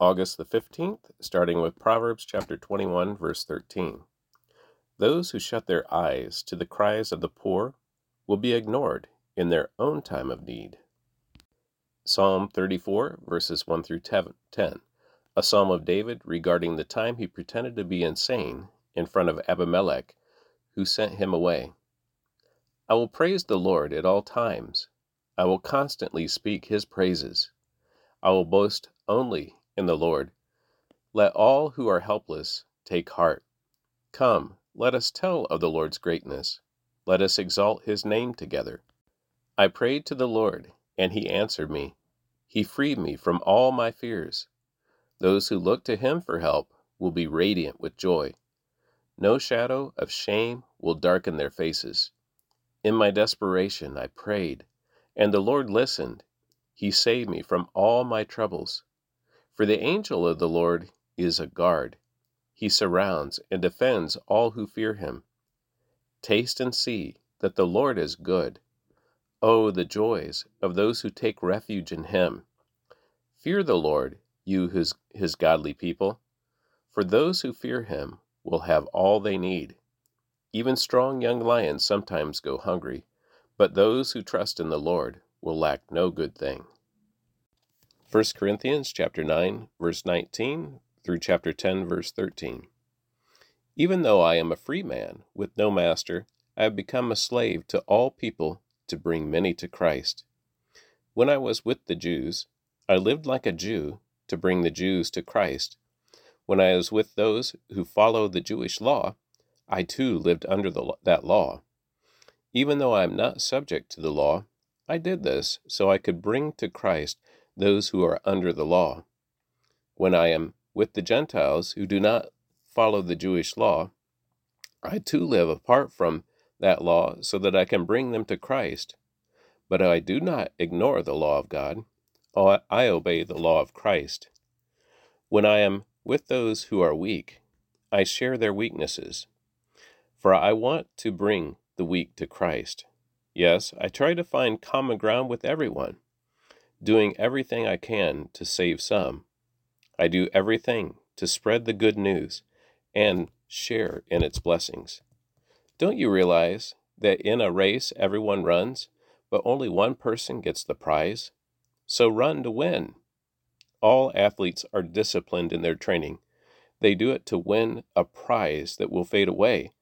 August the 15th, starting with Proverbs chapter 21, verse 13. Those who shut their eyes to the cries of the poor will be ignored in their own time of need. Psalm 34, verses 1 through 10, a psalm of David regarding the time he pretended to be insane in front of Abimelech, who sent him away. I will praise the Lord at all times. I will constantly speak his praises. I will boast only in the Lord. Let all who are helpless take heart. Come, let us tell of the Lord's greatness. Let us exalt his name together. I prayed to the Lord, and he answered me. He freed me from all my fears. Those who look to him for help will be radiant with joy. No shadow of shame will darken their faces. In my desperation, I prayed, and the Lord listened. He saved me from all my troubles. For the angel of the Lord is a guard. He surrounds and defends all who fear him. Taste and see that the Lord is good. Oh, the joys of those who take refuge in him. Fear the Lord, you his, his godly people, for those who fear him will have all they need. Even strong young lions sometimes go hungry, but those who trust in the Lord will lack no good thing. 1 Corinthians chapter 9 verse 19 through chapter 10 verse 13. Even though I am a free man with no master, I have become a slave to all people to bring many to Christ. When I was with the Jews, I lived like a Jew to bring the Jews to Christ. When I was with those who follow the Jewish law, I too lived under the, that law. Even though I am not subject to the law, I did this so I could bring to Christ those who are under the law. When I am with the Gentiles who do not follow the Jewish law, I too live apart from that law so that I can bring them to Christ. But I do not ignore the law of God. Oh, I obey the law of Christ. When I am with those who are weak, I share their weaknesses. For I want to bring the weak to Christ. Yes, I try to find common ground with everyone doing everything I can to save some. I do everything to spread the good news and share in its blessings. Don't you realize that in a race everyone runs, but only one person gets the prize? So run to win. All athletes are disciplined in their training. They do it to win a prize that will fade away,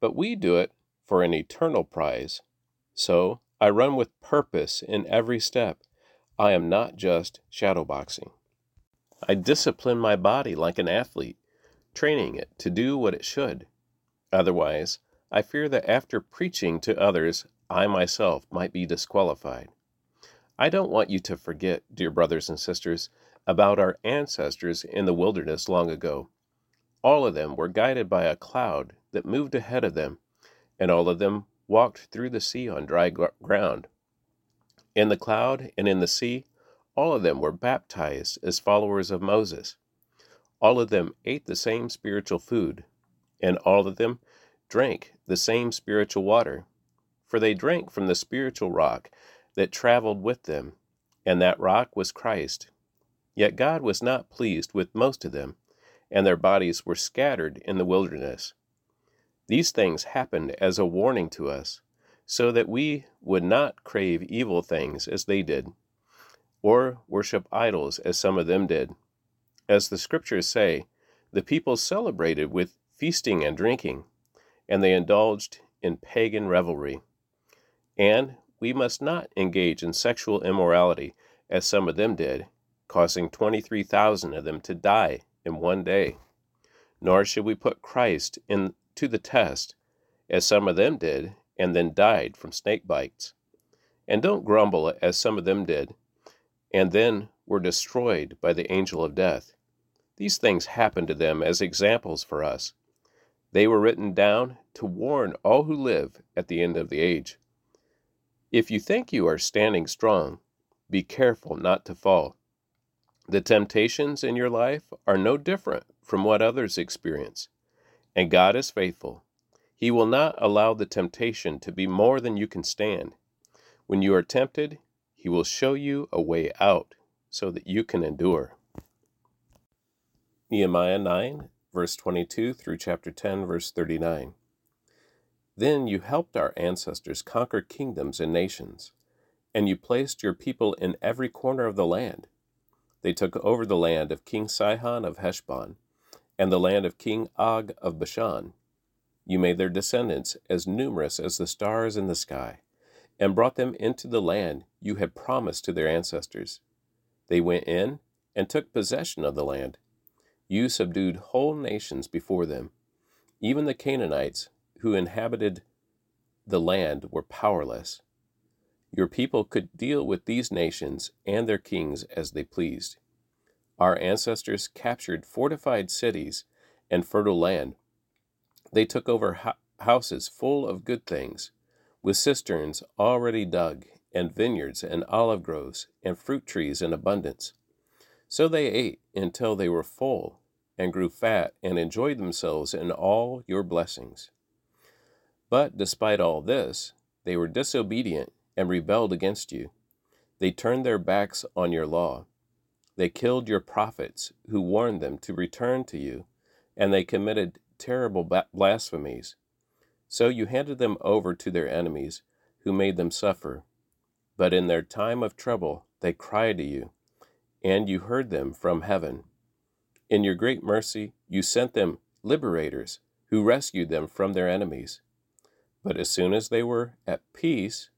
but we do it for an eternal prize. So I run with purpose in every step I am not just shadowboxing. I discipline my body like an athlete, training it to do what it should. Otherwise, I fear that after preaching to others, I myself might be disqualified. I don't want you to forget, dear brothers and sisters, about our ancestors in the wilderness long ago. All of them were guided by a cloud that moved ahead of them, and all of them walked through the sea on dry ground. In the cloud and in the sea, all of them were baptized as followers of Moses. All of them ate the same spiritual food, and all of them drank the same spiritual water, for they drank from the spiritual rock that traveled with them, and that rock was Christ. Yet God was not pleased with most of them, and their bodies were scattered in the wilderness. These things happened as a warning to us so that we would not crave evil things as they did, or worship idols as some of them did. As the scriptures say, the people celebrated with feasting and drinking, and they indulged in pagan revelry. And we must not engage in sexual immorality as some of them did, causing 23,000 of them to die in one day. Nor should we put Christ in to the test as some of them did and then died from snake bites. And don't grumble as some of them did, and then were destroyed by the angel of death. These things happened to them as examples for us. They were written down to warn all who live at the end of the age. If you think you are standing strong, be careful not to fall. The temptations in your life are no different from what others experience, and God is faithful he will not allow the temptation to be more than you can stand. When you are tempted, He will show you a way out so that you can endure. Nehemiah 9, verse 22 through chapter 10, verse 39. Then you helped our ancestors conquer kingdoms and nations, and you placed your people in every corner of the land. They took over the land of King Sihon of Heshbon, and the land of King Og of Bashan. You made their descendants as numerous as the stars in the sky, and brought them into the land you had promised to their ancestors. They went in and took possession of the land. You subdued whole nations before them. Even the Canaanites who inhabited the land were powerless. Your people could deal with these nations and their kings as they pleased. Our ancestors captured fortified cities and fertile land. They took over houses full of good things, with cisterns already dug, and vineyards and olive groves and fruit trees in abundance. So they ate until they were full and grew fat and enjoyed themselves in all your blessings. But despite all this, they were disobedient and rebelled against you. They turned their backs on your law. They killed your prophets who warned them to return to you, and they committed terrible blasphemies. So you handed them over to their enemies, who made them suffer. But in their time of trouble, they cried to you, and you heard them from heaven. In your great mercy, you sent them liberators who rescued them from their enemies. But as soon as they were at peace,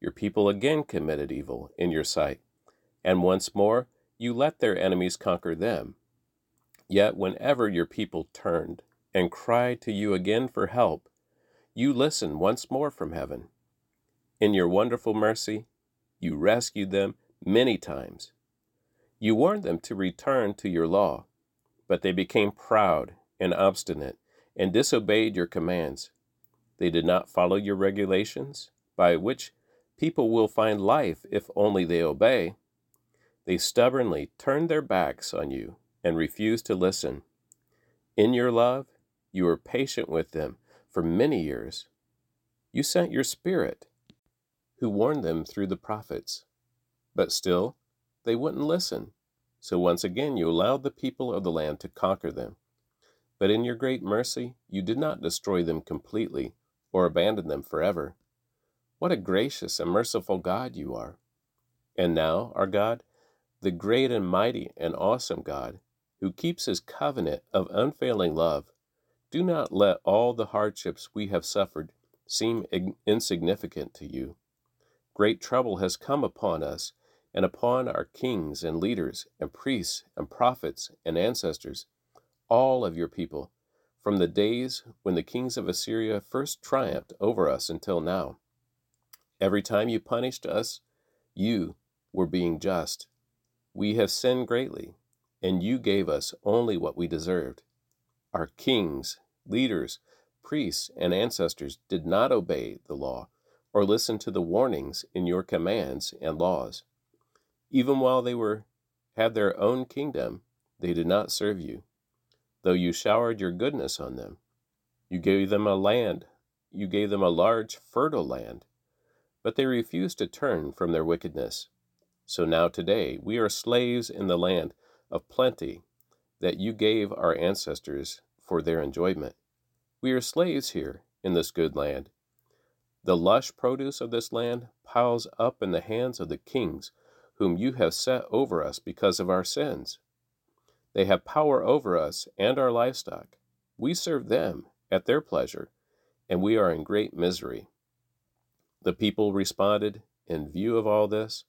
your people again committed evil in your sight, and once more you let their enemies conquer them. Yet whenever your people turned and cry to you again for help, you listen once more from heaven. In your wonderful mercy, you rescued them many times. You warned them to return to your law, but they became proud and obstinate and disobeyed your commands. They did not follow your regulations, by which people will find life if only they obey. They stubbornly turned their backs on you and refused to listen. In your love, you were patient with them for many years. You sent your Spirit, who warned them through the prophets. But still, they wouldn't listen. So once again, you allowed the people of the land to conquer them. But in your great mercy, you did not destroy them completely or abandon them forever. What a gracious and merciful God you are. And now, our God, the great and mighty and awesome God, who keeps his covenant of unfailing love, do not let all the hardships we have suffered seem insignificant to you. Great trouble has come upon us and upon our kings and leaders and priests and prophets and ancestors, all of your people, from the days when the kings of Assyria first triumphed over us until now. Every time you punished us, you were being just. We have sinned greatly, and you gave us only what we deserved. Our kings, leaders, priests, and ancestors did not obey the law or listen to the warnings in your commands and laws. Even while they were had their own kingdom, they did not serve you, though you showered your goodness on them. You gave them a land, you gave them a large, fertile land, but they refused to turn from their wickedness. So now today we are slaves in the land of plenty that you gave our ancestors for their enjoyment. We are slaves here in this good land. The lush produce of this land piles up in the hands of the kings whom you have set over us because of our sins. They have power over us and our livestock. We serve them at their pleasure, and we are in great misery. The people responded, In view of all this,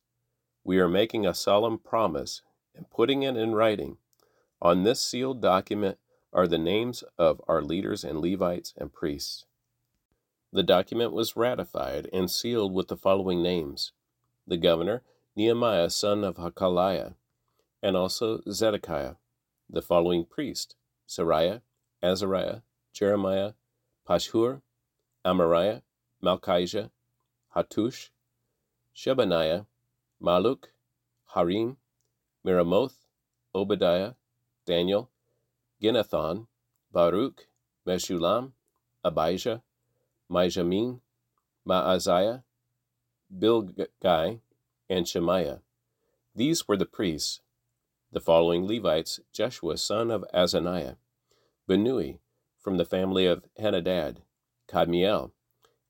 we are making a solemn promise and putting it in writing. On this sealed document are the names of our leaders and Levites and priests. The document was ratified and sealed with the following names the governor, Nehemiah son of Hacaliah, and also Zedekiah, the following priest, Seraiah, Azariah, Jeremiah, Pashhur, Amariah, Malkijah, Hattush, Shebaniah, Malluch, Harim, Meremoth, Obadiah, Daniel, Ginnethon, Baruch, Meshullam, Abijah, Mijamin, Maaziah, Bilgai, and Shemaiah. These were the priests. The following Levites Jeshua son of Azaniah, Binnui from the family of Henadad, Kadmiel,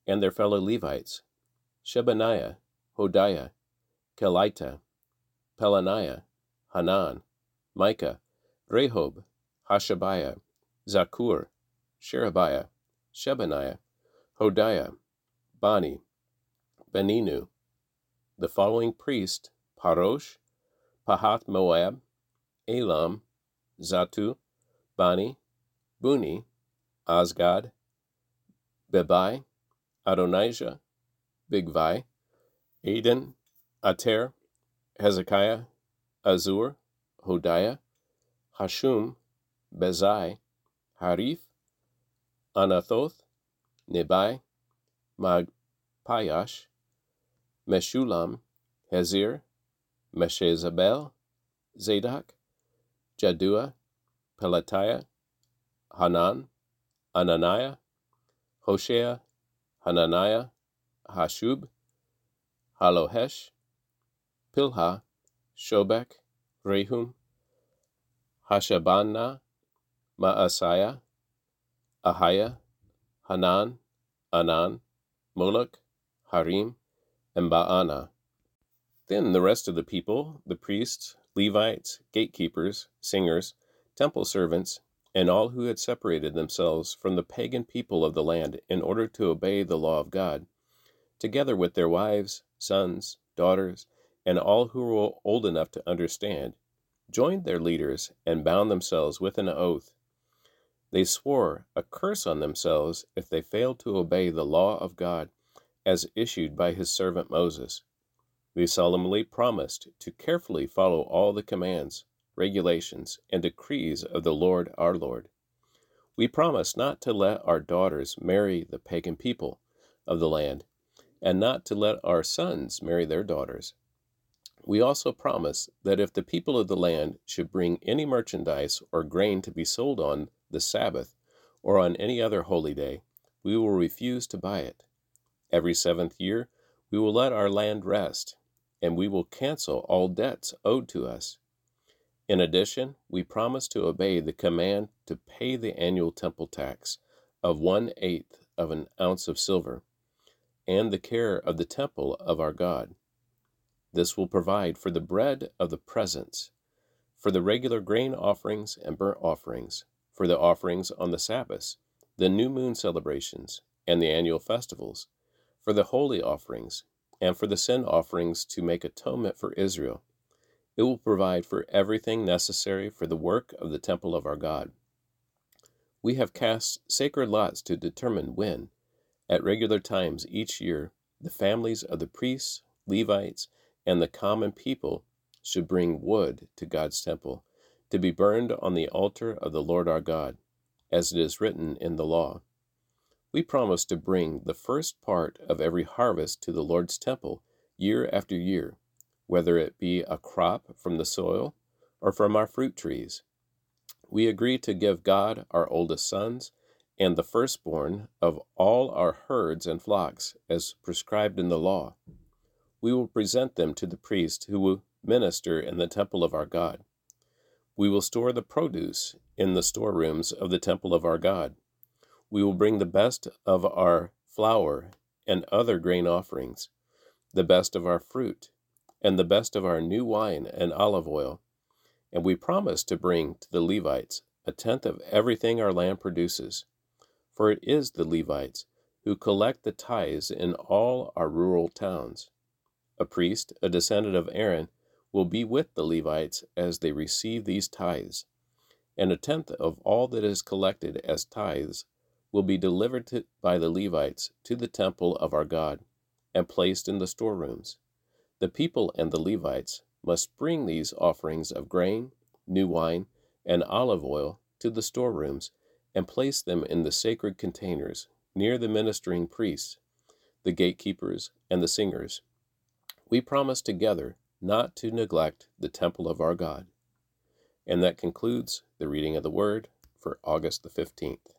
and their fellow Levites, Shebaniah, Hodiah, Kelita, Pelaniah, Hanan, Micah, Rehob, Hashabiah, Zaccur, Sherebiah, Shebaniah, Hodiah, Bani, Beninu. The following priest, Parosh, Pahath Moab, Elam, Zattu, Bani, Bunni, Azgad, Bebai, Adonijah, Bigvai, Adin, Ater, Hezekiah, Azzur, Hodiah, Hashum, Bezai, Hariph, Anathoth, Nebai, Magpiash, Meshullam, Hezir, Meshezabel, Zadok, Jaddua, Pelatiah, Hanan, Ananiah, Hoshea, Hananiah, Hasshub, Hallohesh, Pilha, Shobek, Rehum, Hashabnah, Maaseiah, Ahiah, Hanan, Anan, Moloch, Harim, and Baanah. Then the rest of the people, the priests, Levites, gatekeepers, singers, temple servants, and all who had separated themselves from the pagan people of the land in order to obey the law of God, together with their wives, sons, daughters, and all who were old enough to understand, joined their leaders and bound themselves with an oath. They swore a curse on themselves if they failed to obey the law of God as issued by his servant Moses. They solemnly promised to carefully follow all the commands, regulations, and decrees of the Lord our Lord. We promise not to let our daughters marry the pagan people of the land, and not to let our sons marry their daughters. We also promise that if the people of the land should bring any merchandise or grain to be sold on the Sabbath or on any other holy day, we will refuse to buy it. Every seventh year, we will let our land rest, and we will cancel all debts owed to us. In addition, we promise to obey the command to pay the annual temple tax of one eighth of an ounce of silver, and the care of the temple of our God. This will provide for the bread of the presence, for the regular grain offerings and burnt offerings, for the offerings on the Sabbaths, the new moon celebrations, and the annual festivals, for the holy offerings, and for the sin offerings to make atonement for Israel. It will provide for everything necessary for the work of the temple of our God. We have cast sacred lots to determine when, at regular times each year, the families of the priests, Levites, and the common people should bring wood to God's temple to be burned on the altar of the Lord our God, as it is written in the law. We promise to bring the first part of every harvest to the Lord's temple year after year, whether it be a crop from the soil or from our fruit trees. We agree to give God our oldest sons and the firstborn of all our herds and flocks, as prescribed in the law we will present them to the priest who will minister in the temple of our God. We will store the produce in the storerooms of the temple of our God. We will bring the best of our flour and other grain offerings, the best of our fruit, and the best of our new wine and olive oil. And we promise to bring to the Levites a tenth of everything our land produces. For it is the Levites who collect the tithes in all our rural towns. A priest, a descendant of Aaron, will be with the Levites as they receive these tithes, and a tenth of all that is collected as tithes will be delivered to, by the Levites to the temple of our God and placed in the storerooms. The people and the Levites must bring these offerings of grain, new wine, and olive oil to the storerooms and place them in the sacred containers near the ministering priests, the gatekeepers, and the singers we promise together not to neglect the temple of our God. And that concludes the reading of the Word for August the 15th.